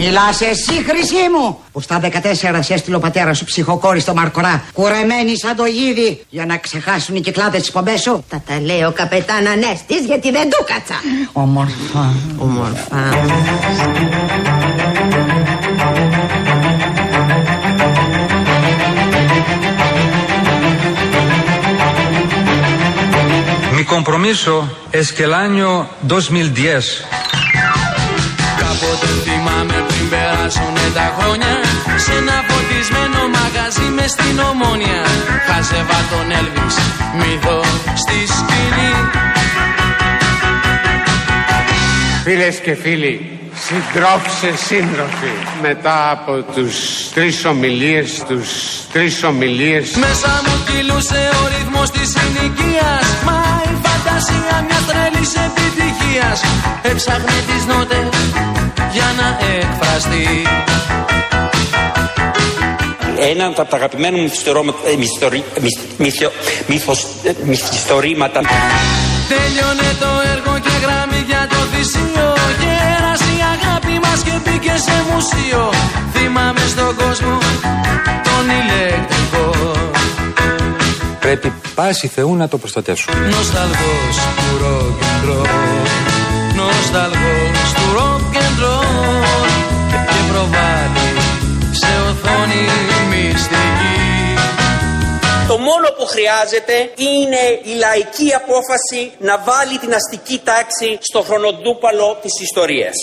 Μιλάς εσύ χρυσή μου; Που στα 14 σε έστειλε ο πατέρα σου ψυχοκόρη στο Μαρκορά Κουρεμένη σαν το γίδι Για να ξεχάσουν οι κυκλάδες της πομπές σου; Τα τα λέει ο καπετάν Ανέστης γιατί δεν του κάτσα. Ομορφά Ομορφά Mi compromiso es que el año 2010 Κάποτε θυμάμαι πριν περάσουνε τα χρόνια Σε ένα φωτισμένο μαγαζί με στην ομόνια. Χάζευα τον Έλβης, μύθο στη σκηνή. Φίλες και φίλοι, συντρόφισσες σύντροφοι, μετά από τους τρεις ομιλίες, τους τρεις ομιλίες, Μέσα μου κυλούσε ο ρυθμός της συνοικίας Μα η φαντασία μιας τρέλης επιτυχίας. Έψαχνε τις νότες για να εκφραστεί. Ένα από τα αγαπημένα μου μυθιστορώ- ε, μυθιστορι- μυθ- μυθιο- μύθος- ε, μυθιστορήματα. Τέλειωνε το έργο και γράμμι για το θυσίο. Γέρασε η αγάπη μας και μπήκε σε μουσείο. Θυμάμαι στον κόσμο τον ηλεκτρικό. Πρέπει πάση Θεού να το προστατεύσουμε. Νοσταλγός του rock and roll. Νοσταλγός σε οθόνη μυστική Το μόνο που χρειάζεται είναι η λαϊκή απόφαση να βάλει την αστική τάξη στο χρονοτούπαλο της ιστορίας.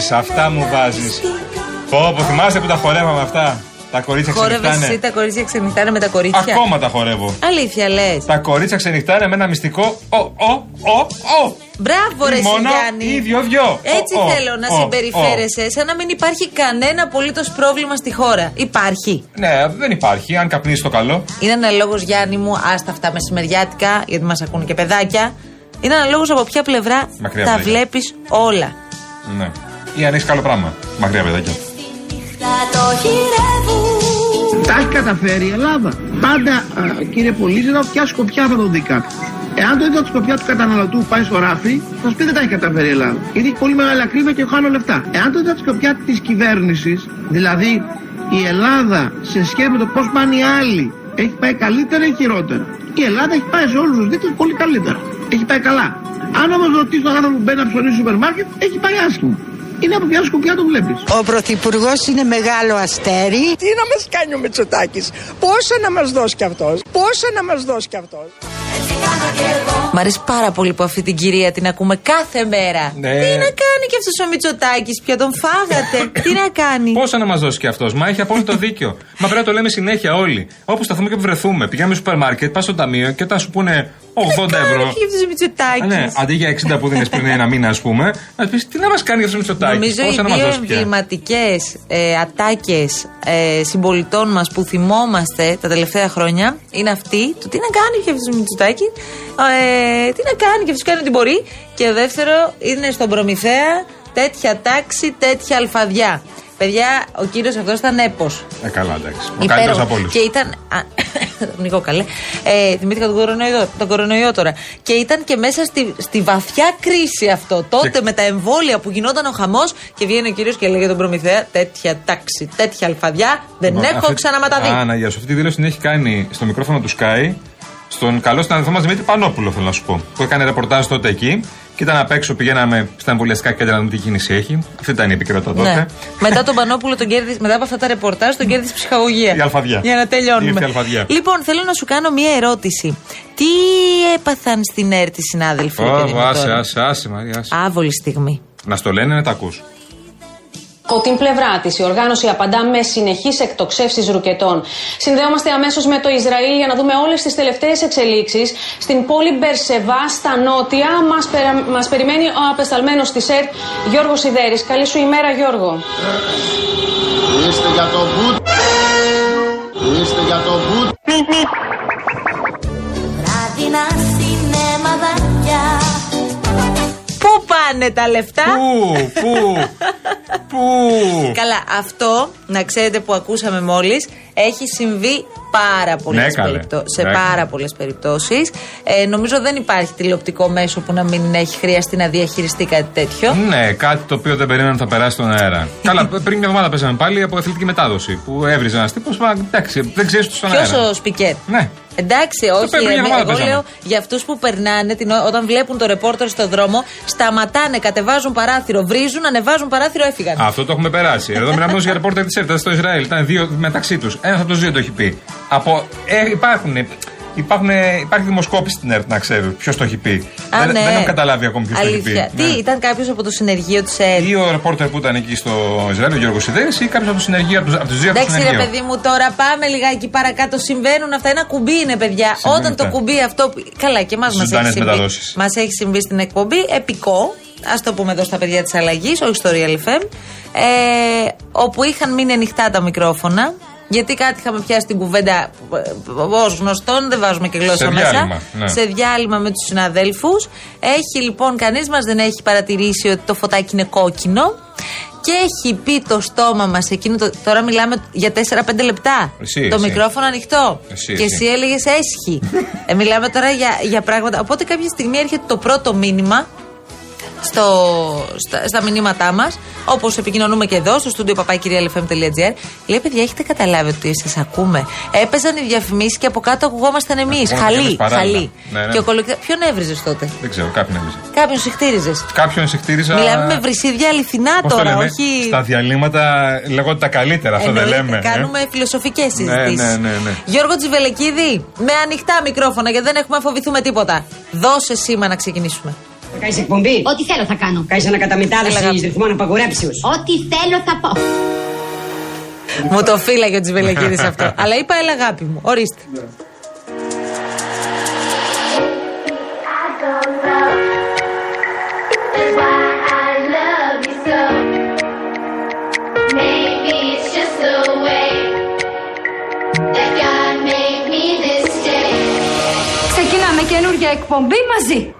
Βάζεις, αυτά μου βάζεις. Πω, πω, θυμάστε που τα χορεύαμε αυτά; Τα κορίτσια Χόρευες εσύ ξενυχτάνε. τα κορίτσια ξενυχτάνε με τα κορίτσια; Ακόμα τα χορεύω. Αλήθεια λες. Τα κορίτσια ξενυχτάνε με ένα μυστικό. Ο, ο, ο, ο. Μπράβο, ρε Μόνο Γιάννη. ίδιο δυο. Έτσι Ο, ο, θέλω να ο, συμπεριφέρεσαι, σαν να μην υπάρχει κανένα απολύτως πρόβλημα στη χώρα. Υπάρχει. Ναι, δεν υπάρχει. Αν καπνίσει το καλό. Είναι αναλόγως, Γιάννη μου, άστα αυτά μεσημεριάτικα, γιατί μας ακούν και παιδάκια. Είναι αναλόγως από ποια πλευρά Μακριά τα παιδάκια. βλέπεις όλα. Ναι. Ή αν έχεις καλό πράγμα. Μακριά παιδάκια. νύχτα το γυρεύουν Τα έχει καταφέρει η Ελλάδα. Πάντα, α, κύριε Πολίζα, από ποια σκοπιά θα το δει κάποιος. Εάν το δείτε από τη σκοπιά του καταναλωτού που πάει στο ράφι, θα σου πει δεν τα έχει καταφέρει η Ελλάδα. Γιατί έχει πολύ μεγάλη ακρίβεια και χάνω λεφτά. Εάν το δείτε από τη σκοπιά της κυβέρνησης, δηλαδή η Ελλάδα σε σχέση με το πώς πάνε οι άλλοι, έχει πάει καλύτερα ή χειρότερα. Η Ελλάδα έχει πάει σε όλους τους δείκτε πολύ καλύτερα. Έχει πάει καλά. Αν όμως ρωτήσεις τον άνθρωπο που μπαίνει να ψωνίσει στο σούπερ μάρκετ, έχει πάει άσχημα. Είναι από ποια σκοπιά το βλέπεις; Ο Πρωθυπουργός είναι μεγάλο αστέρι. Τι να μας κάνει ο Μητσοτάκης, πόσα να μας δώσει κι αυτός, πόσα να μας δώσει κι αυτός; Μ' αρέσει πάρα πολύ που αυτή την κυρία την ακούμε κάθε μέρα. Ναι. Τι να κάνει και αυτός ο Μητσοτάκης, πια τον φάγατε. Τι να κάνει; Πόσα να μας δώσει και αυτός; Μα έχει απόλυτο δίκιο. Μα πρέπει να το λέμε συνέχεια όλοι. Όπου σταθούμε και που βρεθούμε. Πηγαίνουμε στο σούπερ μάρκετ, πας στο ταμείο και τα σου πούνε 80 ευρώ. Κάνει και αυτό ο Μητσοτάκης. Α, ναι, αντί για 60 που δίνεις πριν ένα μήνα, ας πούμε, να πεις τι να μας κάνει αυτός ο Μητσοτάκης. Νομίζω οι Πόσα να μας δύο δώσει πια; εμβληματικέ ε, ατάκες ε, συμπολιτών μας που θυμόμαστε τα τελευταία χρόνια είναι αυτή. Το τι να κάνει και αυτός ο Μητσοτάκη; Ε, τι να κάνει και αυτός κάνει ό,τι μπορεί. Και δεύτερο είναι στον Προμηθέα τέτοια τάξη, τέτοια αλφαδιά. Παιδιά, ο κύριος αυτός ήταν έπος. Ε, καλά, εντάξει. Ο καλύτερος από όλους. Και ήταν. Α, τον Νικό καλέ. Ε, θυμήθηκα τον κορονοϊό, τον κορονοϊό τώρα. Και ήταν και μέσα στη, στη βαθιά κρίση αυτό. Τότε με τα εμβόλια που γινόταν ο χαμός και βγαίνει ο κύριος και λέγε τον προμηθέα τέτοια τάξη, τέτοια αλφαδιά δεν Λοιπόν, έχω αυτή- ξαναματαδεί. Α, να, για σου. Αυτή τη δήλωση την έχει κάνει στο μικρόφωνο του Sky στον καλό συναδελφό μας Δημήτρη Πανόπουλο, θέλω να σου πω. Που έκανε ρεπορτάζ τότε εκεί και ήταν απ' έξω, πηγαίναμε στα εμβολιαστικά κέντρα να δούμε τι κίνηση έχει. Αυτή ήταν η επικαιρότητα τότε. Ναι. μετά τον Πανόπουλο τον κέρδισε, μετά από αυτά τα ρεπορτάζ τον κέρδισε ψυχαγωγία. Η αλφαδιά. Για να τελειώνουμε. Ήρθε η αλφαδιά. Λοιπόν, θέλω να σου κάνω μία ερώτηση. Τι έπαθαν στην ΕΡΤ οι συνάδελφοι, Ω, παιδί μου, άσε, τώρα; άσε, άσε, Μαρία, άσε. Άβολη στιγμή. Να στο λένε να τα ακούς. Από την πλευρά της, η οργάνωση απαντά με συνεχείς εκτοξεύσεις ρουκετών. Συνδέομαστε αμέσως με το Ισραήλ για να δούμε όλες τις τελευταίες εξελίξεις. Στην πόλη Μπερσεβά, στα νότια, μας μας περιμένει ο απεσταλμένος της ΕΡΤ, Γιώργος Σιδέρη. Καλή σου ημέρα, Γιώργο. Είστε για το μπουτ. Είστε για το μπουτ. Βράδυνα σινεμαδάκια Πού πάνε τα λεφτά; Πού, πού, πού; Καλά, αυτό να ξέρετε που ακούσαμε μόλις έχει συμβεί πάρα πολλές Ναι, καλέ. περιπτώσει. Σε Ναι. πάρα πολλές περιπτώσεις. Ε, νομίζω δεν υπάρχει τηλεοπτικό μέσο που να μην έχει χρειαστεί να διαχειριστεί κάτι τέτοιο. Ναι, κάτι το οποίο δεν περίμενα θα περάσει στον αέρα. Καλά, πριν μια εβδομάδα παίζαμε πάλι από αθλητική μετάδοση που έβριζε ένας τύπος. Εντάξει, δεν ξέρεις του στον αέρα. Ποιο ο σπικέρ. Ναι. Εντάξει, όχι. πριν μια ε, εβδομάδα εγώ παίζαμε. λέω για αυτούς που περνάνε την, ό- όταν βλέπουν το ρεπόρτερ στο δρόμο, σταματάνε, κατεβάζουν παράθυρο, βρίζουν, ανεβάζουν παράθυρο, έφυγαν. Αυτό το έχουμε περάσει. Εδώ μιλάμε όμως για ρεπόρτερ της ΕΡΤ στο Ισραήλ. Ήταν δύο μεταξύ τους. Ένα από τους δύο το έχει πει. Από, ε, υπάρχουν, υπάρχουν, υπάρχει δημοσκόπηση στην ΕΡΤ να ξέρει ποιος το έχει πει. Α, δεν, ναι. δεν έχω καταλάβει ακόμη ποιος το έχει πει. Αλήθεια. Τι, Ναι. ήταν κάποιος από το συνεργείο της ΕΡΤ; Ή ο ρεπόρτερ που ήταν εκεί στο Ισραήλ, ο Γιώργος Σιδέρης, ή κάποιος από το συνεργείο, από του δύο από το Εντάξει, ρε συνεργείο. παιδί μου, τώρα πάμε λιγάκι παρακάτω. Συμβαίνουν αυτά. Ένα κουμπί είναι, παιδιά. Συμβαίνουν Όταν το αυτά. κουμπί αυτό. που- Καλά, και εμάς μας έχει Ζωντανές συμβεί. μεταδόσεις. Μας έχει συμβεί στην εκπομπή. Επικό. Α το πούμε εδώ στα παιδιά της αλλαγής, όχι στο Real FM. Ε, όπου είχαν μείνει ανοιχτά τα μικρόφωνα. Γιατί κάτι είχαμε πιάσει την κουβέντα ως γνωστόν, δεν βάζουμε και γλώσσα Σε μέσα. διάλειμμα, ναι. Σε διάλειμμα με τους συναδέλφους. Έχει λοιπόν, κανείς μας δεν έχει παρατηρήσει ότι το φωτάκι είναι κόκκινο. Και έχει πει το στόμα μας εκείνο. Το, τώρα μιλάμε για 4-5 λεπτά. Εσύ, το εσύ. μικρόφωνο ανοιχτό. Εσύ, και εσύ. εσύ έλεγες έσχη. ε, μιλάμε τώρα για, για πράγματα. Οπότε κάποια στιγμή έρχεται το πρώτο μήνυμα στο, στα, στα μηνύματά μας, όπως επικοινωνούμε και εδώ, στο στούντιο papakirialfm.gr. Λέει, παιδιά, έχετε καταλάβει ότι σας ακούμε. Έπαιζαν οι διαφημίσεις και από κάτω ακουγόμασταν εμείς. Ακουγόμαστε κι Χαλή, εμείς παράλληλα. χαλή. Ναι, ναι. Και ο κολοκυθά- Ποιον έβριζες τότε; Δεν ξέρω, κάποιον έβριζε. Κάποιον συχτήριζε. Κάποιον συχτήριζα. Μιλάμε με βρυσίδια αληθινά Πώς το τώρα, λέμε, όχι. Στα διαλύματα λέγονται τα καλύτερα, αυτό δεν Εννοείται, λέμε. ε; Κάνουμε φιλοσοφικές Ναι, συζητήσεις. ναι, ναι, ναι. Γιώργο Τζιβελεκίδη, με ανοιχτά μικρόφωνα γιατί δεν έχουμε να φοβηθούμε τίποτα. Δώσε σήμα να ξεκινήσουμε. Θα κάνεις εκπομπή; Ό,τι θέλω θα κάνω. Κάνεις ανακαταμετάδοση Έλα, αγάπη. ρυθμών απαγορέψεω. Ό,τι θέλω θα πω. Μου το φύλαγε ο Τζιβελεκίδη αυτό. Αλλά είπα, έλα αγάπη μου. Ορίστε. Ξεκινάμε καινούργια εκπομπή μαζί.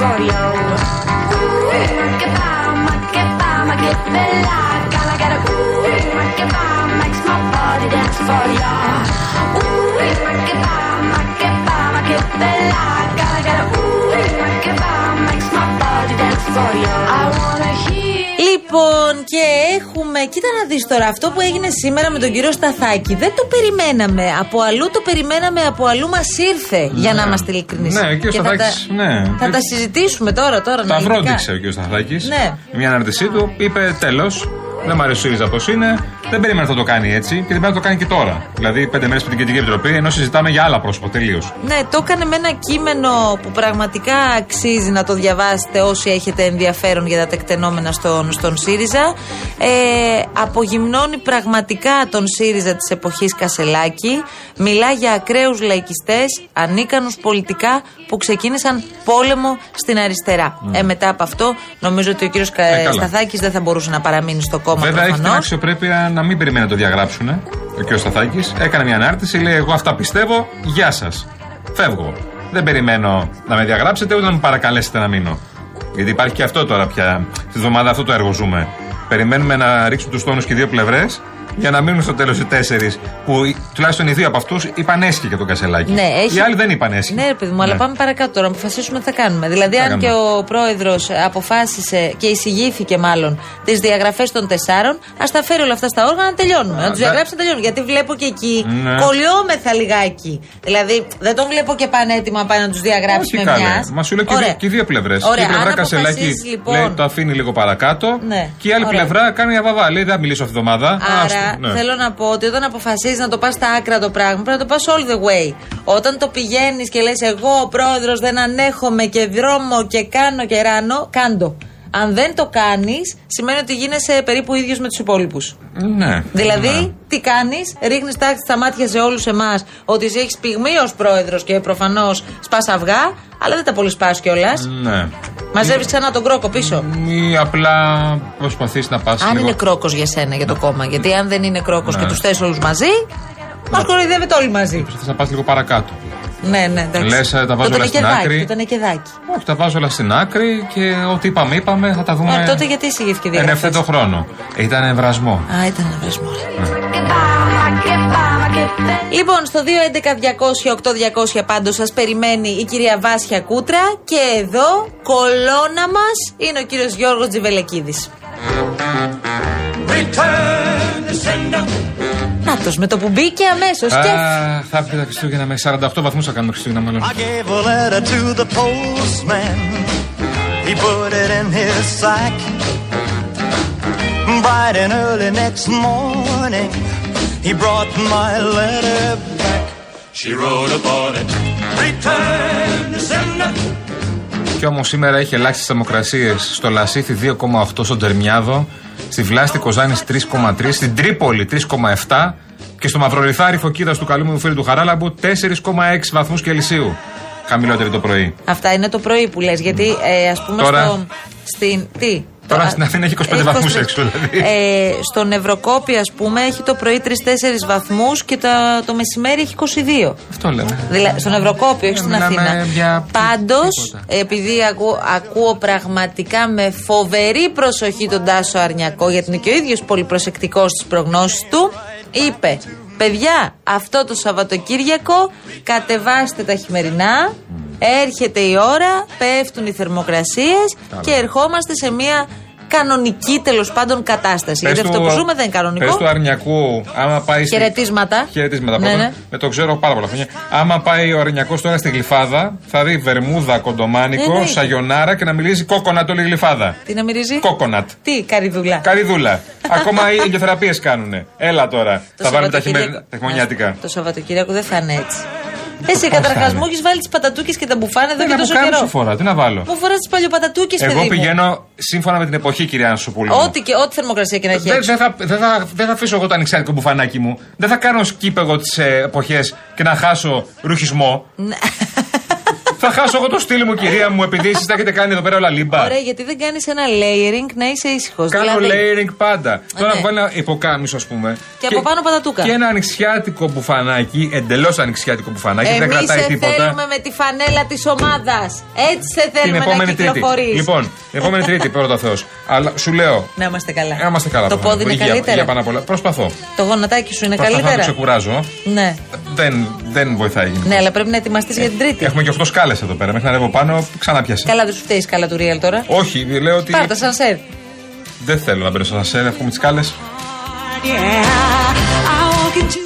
for you. Ooh, rockabye, rockabye, my get me like. Gotta get a ooh, rockabye, makes my body dance for you. Ooh, make it bomb, rockabye, rockabye, my get me like. Gotta get a ooh, rockabye, makes my body dance for you. I wanna hear. Λοιπόν, και έχουμε. Κοίτα να δεις τώρα, αυτό που έγινε σήμερα με τον κύριο Σταθάκη δεν το περιμέναμε. Από αλλού το περιμέναμε, από αλλού μας ήρθε. Για να είμαστε ειλικρινείς. Ναι, και ο θα Σταθάκης, τα, ναι. θα τα συζητήσουμε τώρα. τώρα Τα αναλυτικά. βρόντιξε ο κ. Σταθάκης. Ναι. Μια ανάρτησή του είπε τέλος. Δεν μ' αρέσει ο ΣΥΡΙΖΑ πώς είναι. Δεν περίμενα να το κάνει έτσι και δεν πρέπει να το κάνει και τώρα. Δηλαδή, πέντε μέρες πριν την Κεντρική Επιτροπή, ενώ συζητάμε για άλλα πρόσωπα τελείως. Ναι, το έκανε με ένα κείμενο που πραγματικά αξίζει να το διαβάσετε όσοι έχετε ενδιαφέρον για τα τεκτενόμενα στον, στον ΣΥΡΙΖΑ. Ε, απογυμνώνει πραγματικά τον ΣΥΡΙΖΑ της εποχής Κασελάκη. Μιλά για ακραίους λαϊκιστές, ανίκανους πολιτικά που ξεκίνησαν πόλεμο στην αριστερά. Ε, μετά από αυτό, νομίζω ότι ο κύριος Ε, καλά. Σταθάκης δεν θα μπορούσε να παραμείνει στο κόμμα Βέβαια, έχει την προφανώς. αξιοπρέπεια να μην περιμένει να το διαγράψουν. Ο κ. Σταθάκης έκανε μια ανάρτηση, λέει: Εγώ αυτά πιστεύω, γεια σας. Φεύγω. Δεν περιμένω να με διαγράψετε ούτε να με παρακαλέσετε να μείνω. Γιατί υπάρχει και αυτό τώρα πια. Στη εβδομάδα αυτό το έργο ζούμε. Περιμένουμε να ρίξουν τους τόνους και οι δύο πλευρές για να μείνουν στο τέλος οι τέσσερις. Που οι- τουλάχιστον οι δύο από αυτούς είπαν έσχη για τον Κασελάκη. Ναι, έχει- Οι άλλοι δεν είπαν έσχη. Ναι, ρε παιδί μου, αλλά Ναι. πάμε παρακάτω τώρα να αποφασίσουμε τι θα κάνουμε. Δηλαδή, Θα αν κάνουμε. και ο πρόεδρος αποφάσισε και εισηγήθηκε μάλλον τις διαγραφές των τεσσάρων, ας τα φέρει όλα αυτά στα όργανα να τελειώνουμε. Να τους ναι. διαγράψει να τελειώνουμε. Γιατί βλέπω και εκεί Ναι. κολλιόμεθα λιγάκι. Δηλαδή, δεν τον βλέπω και πανέτοιμα πάει να τους διαγράψει Όχι με καλέ. μιας. Μα σου λέω και, οι δύο- και οι δύο πλευρές. Ωραία, Η πλευρά αν Κασελάκη αποφασίσεις, λοιπόν- λέει, το αφήνει λίγο παρακάτω. Ναι. Και η άλλη Ωραία. πλευρά κάνει μια βαβά. Λέει δεν θα μιλήσω αυτή τη εβδομάδα. Άρα Άστο. Ναι. θέλω να πω ότι όταν αποφασίζεις να το πας στα άκρα το πράγμα, πρέπει να το πας all the way. Όταν το πηγαίνεις και λες, Εγώ ο πρόεδρος δεν ανέχομαι και δρόμο και κάνω και ράνω, κάντο. Αν δεν το κάνεις, σημαίνει ότι γίνεσαι περίπου ίδιος με τους υπόλοιπους. Ναι. Δηλαδή, Ναι. τι κάνεις, ρίχνεις τάξη στα μάτια σε όλους εμάς ότι εσύ έχεις πυγμή ως πρόεδρος και προφανώς σπάς αυγά, αλλά δεν τα πολύ σπά κιόλας. Ναι. Μαζεύεις ξανά τον κρόκο πίσω. Ή απλά προσπαθείς να πας. Αν είναι κρόκος για σένα, για το κόμμα. Γιατί αν δεν είναι κρόκος Ναι. και τους θες όλους μαζί, μας κοροϊδεύετε όλοι μαζί. Προσπαθείς να πας λίγο παρακάτω. Ναι, ναι, εντάξει. Λες, ε, τα βάζω Το όλα στην τενεκεδάκι, άκρη. Το τενεκεδάκι. Όχι, τα βάζω όλα στην άκρη και ό,τι είπαμε, είπαμε, θα τα δούμε. Ε, τότε γιατί εισηγήθηκε Εν διαγραφές. ευθέτω χρόνο. Ε, Ήταν εμβρασμό. Α, ήταν ευρεσμό. Λοιπόν, στο 211-200-8200 πάντως σας περιμένει η κυρία Βάσια Κούτρα και εδώ κολόνα μας είναι ο κύριος Γιώργος Τζιβελεκίδης. Νάτος, με το που μπήκε αμέσως. Α, Και θα έρθει τα Χριστούγεννα με 48 βαθμούς θα κάνουμε Χριστούγεννα μάλλον. gave a letter to the postman. He put it in his sack. Bright and early next morning, he brought my letter back. She wrote upon it, Return to sender. Κι όμως σήμερα έχει ελάχιστες θερμοκρασίες στο Λασίθι 2,8 στον Τερμιάδο, στη Βλάστη Κοζάνης 3,3, στην Τρίπολη 3,7 και στο Μαυρολιθάρι Φωκίδας του καλού μου φίλου του Χαράλαμπου 4,6 βαθμούς Κελσίου. Χαμηλότερη το πρωί. αυτά είναι το πρωί που λες. Γιατί ε, ας πούμε Τώρα- στο. Στην. Τι; Τώρα το- στην Αθήνα έχει 25 έχει βαθμούς 23. έξω, δηλαδή. Ε, στον Ευρωκόπη, ας πούμε, έχει το πρωί 3-4 βαθμούς και το, το μεσημέρι έχει 22. Αυτό λέμε. Δηλαδή, στον Ευρωκόπη, όχι στην μιλάμε Αθήνα. για Πάντως, τίποτα. επειδή ακού- ακούω πραγματικά με φοβερή προσοχή τον Τάσο Αρνιακό, γιατί είναι και ο ίδιος πολύ προσεκτικός στις προγνώσεις του, είπε: Παιδιά, αυτό το Σαββατοκύριακο κατεβάστε τα χειμερινά. Έρχεται η ώρα, πέφτουν οι θερμοκρασίες και ερχόμαστε σε μια κανονική τέλος πάντων κατάσταση. Πες Γιατί αυτό του- που ζούμε δεν είναι Πες κανονικό. του Αρνιακού, άμα πάει. στη- Χαιρετίσματα. Χαιρετίσματα Ναι, πρώτα. ναι. Με το ξέρω πάρα πολλά χρόνια. Άμα πάει ο Αρνιακός τώρα στη γλυφάδα, θα δει βερμούδα, κοντομάνικο, Εννοείται. σαγιονάρα και να μιλήσει κόκονατ όλη η γλυφάδα. Τι να μυρίζει; Κόκονατ. Τι, καριδούλα. Καριδούλα. Ακόμα οι ηλιοθεραπείε κάνουνε. Έλα τώρα. Το θα βάλουμε τα, Σαββατοκύριακο- χειμερινά- τα χειμωνιάτικα. Το Σαββατοκύριακο δεν θα είναι έτσι. Εσύ θα καταρχάς είναι; μου έχεις βάλει τις πατατούκες και τα μπουφάνε εδώ Δεν και μου τόσο κάνω καιρό. σου φορά, τι να βάλω; Μου φοράς τις παλιοπατατούκες, παιδί Εγώ μου. πηγαίνω σύμφωνα με την εποχή, κυρία Ανσοπούλου. Ό,τι, και, ό,τι θερμοκρασία και να έχει. Δεν, έξω. δεν θα, δεν, θα, δεν θα αφήσω εγώ το ανοιξιάτικο μπουφανάκι μου. Δεν θα κάνω σκύπ εγώ τις εποχές και να χάσω ρουχισμό. Ναι. θα χάσω εγώ το στυλ μου, κυρία μου, επειδή εσείς τα έχετε κάνει εδώ πέρα όλα λίμπα. Ωραία, γιατί δεν κάνεις ένα layering να είσαι ήσυχος. Κάνω δηλαδή, layering πάντα. Τώρα ναι. έχω βάλει ένα υποκάμισο, ας πούμε. Και από πάνω πατατούκα. Και ένα ανοιξιάτικο μπουφανάκι, εντελώς ανοιξιάτικο μπουφανάκι, δεν Εμείς κρατάει σε τίποτα. θέλουμε με τη φανέλα της ομάδας. Έτσι σε Την θέλουμε επόμενη να Τρίτη. κυκλοφορείς. Λοιπόν, την επόμενη Τρίτη, πρώτα ο Θεός. Αλλά σου λέω, Να είμαστε καλά. να είμαστε καλά. Το προφανώς. πόδι είναι Υγεία- καλύτερα. υγεία πάνω απ' όλα. Προσπαθώ. Το γονατάκι σου είναι Προσπαθώ να το καλύτερα. ξεκουράζω. Ναι. Δεν, δεν βοηθάει. γενικώς. ναι, αλλά πρέπει να ετοιμαστείς για την Τρίτη. Έχουμε και 8 σκάλες εδώ πέρα. Μέχρι να ανέβω πάνω, ξανά πιάσε. Καλά, δεν σου φταίει η σκάλα του Real τώρα. Όχι, λέω ότι Πάρτα σαν σερ. δεν θέλω να μπαίνω στο σασέρ, έχουμε τις σκάλες.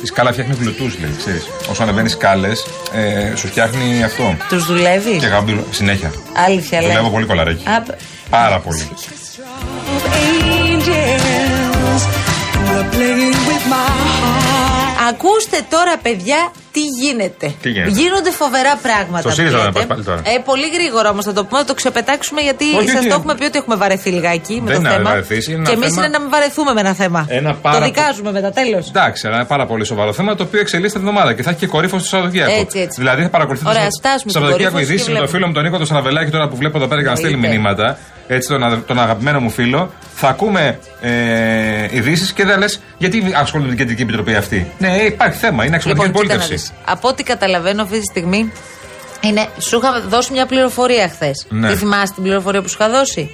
Η σκάλα φτιάχνει γλουτού, λέει, ξέρεις. Όσο ανεβαίνεις σκάλες, ε, σου φτιάχνει αυτό. Τους δουλεύεις; Και γάμπη συνέχεια. Αλήθεια, λέει. Δουλεύω πολύ κολαράκι. Α, Πάρα πολύ. Angels were playing Ακούστε τώρα, παιδιά, τι γίνεται. Τι γίνεται; Γίνονται φοβερά πράγματα. Στο ΣΥΡΙΖΑ βλέπετε. να πας πάλι τώρα. Ε, πολύ γρήγορα όμως θα το πούμε, να το ξεπετάξουμε γιατί Όχι, σας όχι. το έχουμε πει ότι έχουμε βαρεθεί λιγάκι με Δεν το είναι να θέμα. βαρεθείς, είναι ένα και εμείς θέμα- είναι να μην βαρεθούμε με ένα θέμα. Ένα πάρα το πο- δικάζουμε μετά, τέλος. Εντάξει, ένα πάρα πολύ σοβαρό θέμα το οποίο εξελίσσεται την εβδομάδα και θα έχει και κορύφο στο Σαββατοκύριακο. Έτσι, έτσι. Δηλαδή θα παρακολουθείτε Ωραία, το ας φτάσουμε στην Σαββατοκύριακο κορύφωση ειδήσεις και με τον βλέπουμε. φίλο μου τον Νίκο τον Σαραβελάκη τώρα που βλέπω εδώ πέρα για να στείλει Εννοείται. μηνύματα. Έτσι, τον, αδε- τον αγαπημένο μου φίλο. Θα ακούμε ε, ειδήσεις και θα λες γιατί ασχολούνται με την κεντρική επιτροπή αυτή. Ναι, υπάρχει θέμα, είναι αξιωματική Λοιπόν, κοίτα να πολίτευση. δεις. Από ό,τι καταλαβαίνω αυτή τη στιγμή, είναι, σου είχα δώσει μια πληροφορία χθες. Ναι. Τι θυμάσαι την πληροφορία που σου είχα δώσει;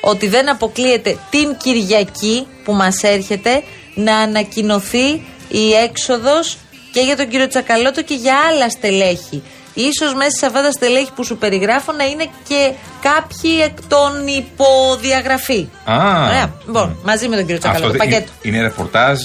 Ότι δεν αποκλείεται την Κυριακή που μας έρχεται να ανακοινωθεί η έξοδος και για τον κύριο Τσακαλώτο και για άλλα στελέχη. Ίσως μέσα σε αυτά τα στελέχη που σου περιγράφω να είναι και κάποιοι εκ των υποδιαγραφή. Α, Ωραία. Λοιπόν, μαζί με τον κύριο Τσακαλώτο. αυτό Πακέτο. είναι, είναι ρεπορτάζ,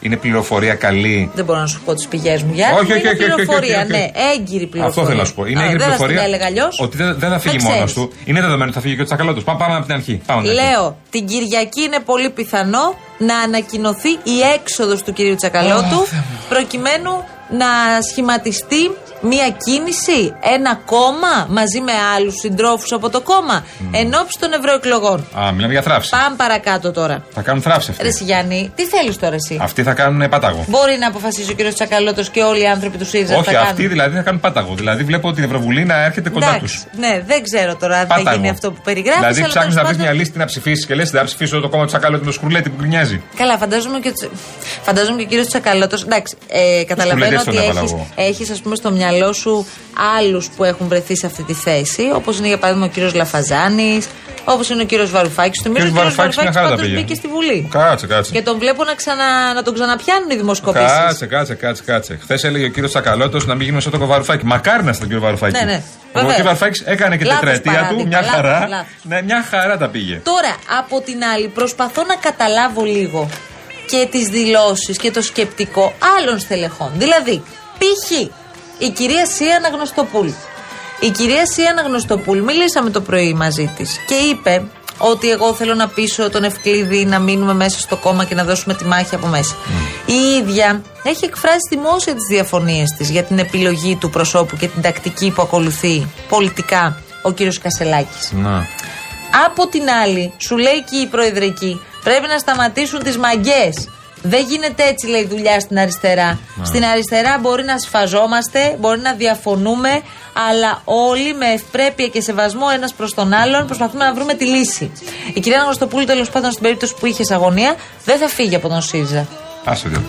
είναι πληροφορία καλή. Δεν μπορώ να σου πω τις πηγές μου, Γιάννη. Όχι, μου όχι, είναι όχι, όχι, όχι, πληροφορία, όχι, όχι. ναι, έγκυρη πληροφορία. Αυτό θέλω να σου πω. Είναι Α, έγκυρη δεν θα πληροφορία. στην έλεγα αλλιώς. Ότι δεν, δεν θα φύγει Δεν μόνος ξέρεις. του. Είναι δεδομένο ότι θα φύγει και ο Τσακαλώτος. Πάμε, πάμε από την αρχή. Πάμε από την αρχή. Λέω, την Κυριακή είναι πολύ πιθανό να ανακοινωθεί η έξοδος του κυρίου Τσακαλώτου προκειμένου να σχηματιστεί μια κίνηση, ένα κόμμα μαζί με άλλους συντρόφους από το κόμμα εν ώψη των ευρωεκλογών. Α, μιλάμε για θράψη. Πάμε παρακάτω τώρα. Θα κάνουν θράψη αυτοί. Ρε εσύ, Γιάννη, τι θέλεις τώρα εσύ; Αυτοί θα κάνουν πάταγο. Μπορεί να αποφασίσει ο κύριος Τσακαλώτος και όλοι οι άνθρωποι του ΣΥΡΙΖΑ τι Όχι, θα αυτοί κάνουν. δηλαδή θα κάνουν πάταγο. Δηλαδή βλέπω την Ευρωβουλή να έρχεται κοντά τους. Εντάξει, ναι, δεν ξέρω τώρα αν θα Πάταγο. γίνει αυτό που περιγράφεις. Δηλαδή ψάχνεις να βρει μια λίστη να ψηφίσεις και λες: Δεν θα ψηφίσω το κόμμα του Τσακαλώτου με το σκουρλέτι που γκρινιάζει. Καλά, φαντάζομαι και, ο- φαντάζομαι και ο κύριος Τσακαλώτο. Εντάξει, ε, καταλαβαίνω Σκουλέτες ότι τον έβαλα έχει, εγώ. έχεις, ας πούμε, στο μυαλό σου άλλους που έχουν βρεθεί σε αυτή τη θέση. Όπως είναι για παράδειγμα ο κύριος Λαφαζάνης, όπως είναι ο κύριος Βαρουφάκης. Νομίζω ότι ο κύριος Βαρουφάκης μια Βαρουφάκης χαρά τα πάντως πήγε. μπήκε στη Βουλή. Κάτσε, κάτσε. Και τον βλέπω να, ξανα, να τον ξαναπιάνουν οι δημοσκοπήσεις. Κάτσε, κάτσε, κάτσε, κάτσε. Χθες έλεγε ο κύριος Τσακαλώτο να μην γίνουμε σαν το Βαρουφάκη. Μακάρι να είστε τον κύριος Βαρουφάκη. Ναι, ναι. Ο Βεβαίως. κύριο Βαρουφάκης έκανε και Λάθος τετραετία του, παράδειγμα, μια λάθος, χαρά. λάθος. Ναι, μια χαρά τα πήγε. Τώρα, από την άλλη, προσπαθώ να καταλάβω λίγο και τις δηλώσεις και το σκεπτικό άλλων στελεχών. Δηλαδή, π.χ. η κυρία Σία Αναγνωστοπούλ. Η κυρία Σία Αναγνωστοπούλ, μιλήσαμε το πρωί μαζί της και είπε ότι εγώ θέλω να πείσω τον Ευκλήδη να μείνουμε μέσα στο κόμμα και να δώσουμε τη μάχη από μέσα. Η ίδια έχει εκφράσει δημόσια τις διαφωνίες της για την επιλογή του προσώπου και την τακτική που ακολουθεί πολιτικά ο κύριος Κασελάκης. Να. Από την άλλη, σου λέει και η Προεδρική, πρέπει να σταματήσουν τις μαγκές. Δεν γίνεται έτσι, λέει, δουλειά στην αριστερά. Στην αριστερά μπορεί να σφαζόμαστε, μπορεί να διαφωνούμε, αλλά όλοι με ευπρέπεια και σεβασμό ένας προς τον άλλον προσπαθούμε να βρούμε τη λύση. Η κυρία Αναγνωστοπούλου, τέλος πάντων, στην περίπτωση που είχες αγωνία, δεν θα φύγει από τον ΣΥΡΙΖΑ. Άσε δύο.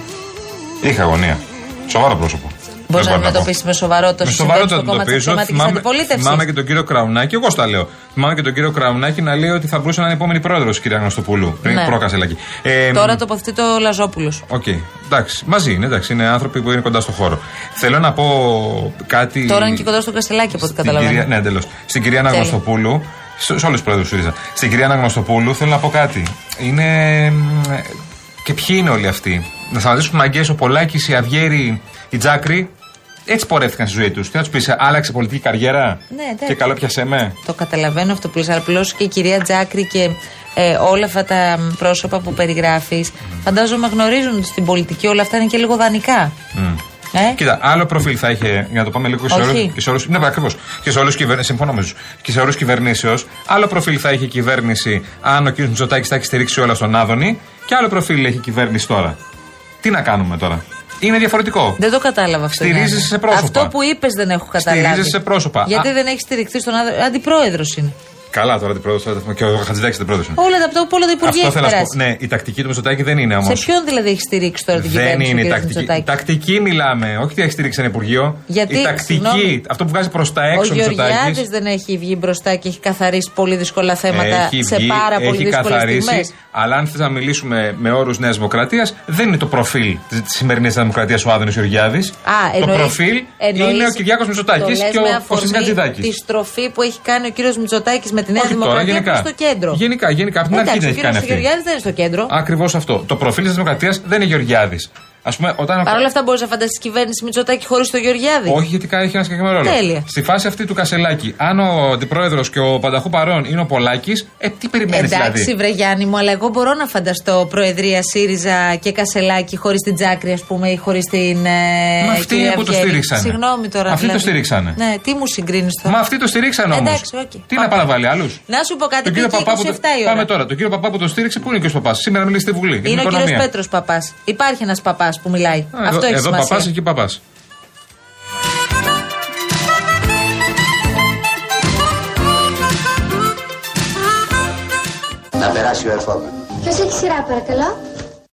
Είχα αγωνία. Σοβαρό πρόσωπο. Μπορεί Δεν να μπορώ πω. αντιμετωπίσει με σοβαρότητα Με σου συμβαίνει σοβαρότητα στο κόμμα τη αντιμετωπίζω. αξιωματική Θυμάμαι, αντιπολίτευση. θυμάμαι και τον κύριο Κραουνάκη, εγώ στα λέω. Θυμάμαι και τον κύριο Κραουνάκη να λέει ότι θα μπορούσε να είναι επόμενη πρόεδρος, κυρία Αναγνωστοπούλου. Πριν Ναι. προ Κασελάκη. Ε, Τώρα τοποθετεί το Λαζόπουλος. Οκ, εντάξει, μαζί είναι, εντάξει, είναι άνθρωποι που είναι κοντά στο χώρο. Θέλω να πω κάτι. Τώρα είναι και κοντά στο Κασελάκη, από ό,τι Στην καταλαβαίνω. κυρία, ναι, εντελώς. Στην κυρία Τέλεια. Αναγνωστοπούλου, σε, σε όλους τους πρόεδρους του ΣΥΡΙΖΑ. Στην κυρία Αναγνωστοπούλου θέλω να πω κάτι. Είναι. μ, ε, Και ποιοι είναι όλοι αυτοί. Να σταματήσουν μαγκέ ο Πολάκης, η Αυγέρη, η Τζάκρη. Έτσι πορεύτηκαν στη ζωή τους. Τι να τους πεις, άλλαξε πολιτική καριέρα. Ναι, εντάξει. και καλό πιασέ με. Το καταλαβαίνω αυτό που λες, αλλά απλώς και η κυρία Τζάκρη και ε, όλα αυτά τα μ, πρόσωπα που περιγράφεις φαντάζομαι γνωρίζουν ότι στην πολιτική όλα αυτά είναι και λίγο δανεικά. Μμ. Ε; Κοίτα, άλλο προφίλ θα είχε, για να το πάμε λίγο και σε Όχι. όλου. Και σε όλους, ναι, ακριβώς. Και σε όλους κυβερνήσει. Συμφωνώ με σου. Και σε όλους κυβερνήσεως. Άλλο προφίλ θα είχε η κυβέρνηση αν ο κ. Μητσοτάκης τα έχει στηρίξει όλα στον Άδωνη. Και άλλο προφίλ έχει η κυβέρνηση τώρα. Τι να κάνουμε τώρα; Είναι διαφορετικό. Δεν το κατάλαβα αυτό. Στηρίζεσαι Γιάννη. σε πρόσωπα. Αυτό που είπες δεν έχω καταλάβει. Στηρίζεσαι σε πρόσωπα. Γιατί Α. δεν έχεις στηριχθεί στον άδε... αντιπρόεδρος είναι. Καλά τώρα την πρόεδρο και ο Χατζηδάκης την πρόεδρο. Όλα τα, από όλα τα υπουργεία Αυτό έχει θέλω να σου περάσει. πω. Ναι, η τακτική του Μητσοτάκη δεν είναι όμως. Σε ποιον δηλαδή έχει στηρίξει τώρα την Δεν κυβέρνηση είναι ο η κ. τακτική. Μητσοτάκη; Τακτική μιλάμε, όχι τι έχει στηρίξει ένα Υπουργείο. Γιατί, η τακτική, συγγνώμη, αυτό που βγάζει προς τα Ο έξω ο Γεωργιάδη Μητσοτάκη. δεν έχει βγει μπροστά και έχει καθαρίσει πολύ δύσκολα θέματα Έχει σε βγει, πάρα πολύ έχει δύσκολε καθαρίσει. στιγμές. Αλλά αν θες να μιλήσουμε με όρους Νέας Δημοκρατίας, δεν είναι το προφίλ τη σημερινής Δημοκρατίας ο Άδωνης Γεωργιάδης. Α, Το εννοείς- προφίλ εννοείς- είναι ο Κυριάκος το Μητσοτάκης λες και με ο αφορμή Κωστή Χατζηδάκης. Τη στροφή που έχει κάνει ο κύριος Μητσοτάκης με τη Νέα Όχι τώρα, Δημοκρατία γενικά. προς το κέντρο. Γενικά, γενικά. Από την αρχή Εντάξει, δεν ο έχει κάνει κύριο αυτή. Γεωργιάδης δεν είναι στο κέντρο. Ακριβώς αυτό. Το προφίλ της Δημοκρατίας δεν είναι Γεωργιάδης. Α πούμε, όταν. Παρ' όλα αυτά, μπορείς να φανταστείς κυβέρνηση Μητσοτάκη χωρίς το Γεωργιάδη. Όχι, γιατί έχει ένας συγκεκριμένο ρόλο. Τέλεια. Στη φάση αυτή του Κασελάκη, αν ο αντιπρόεδρος και ο Πανταχού παρόν είναι ο Πολάκης, ε, τι περιμένεις Εντάξει, δηλαδή; βρε Γιάννη μου, αλλά εγώ μπορώ να φανταστώ Προεδρία ΣΥΡΙΖΑ και Κασελάκη χωρίς την Τζάκρη, ας πούμε, ή χωρίς την. Ε, Μα αυτοί κυρία που το Αυγέρη. στήριξανε. Συγγνώμη τώρα. Αυτοί το δηλαδή. στηρίξανε. Ναι, τι μου συγκρίνεις τώρα. Μα αυτοί το στηρίξαν όμως. Εντάξει, οκ. Τι να παραβάλει άλλους; Να σου πω κάτι, Τον κύριο πήγε Παπά που 27 το... η ώρα. Πάμε τώρα. Τον κύριο Παπά που το στήριξε, πού είναι ο κύριος Παπάς; Σήμερα μιλήσει στη Βουλή. για την Είναι ο κύριος οικονομία. Πέτρος Παπάς. Υπάρχει ένας παπάς που μιλάει. Α, Αυτό εδώ, έχει εδώ σημασία. παπάς, εκεί παπάς. Να περάσει ο ερχόμενο. Ποιος έχει σειρά, παρακαλώ;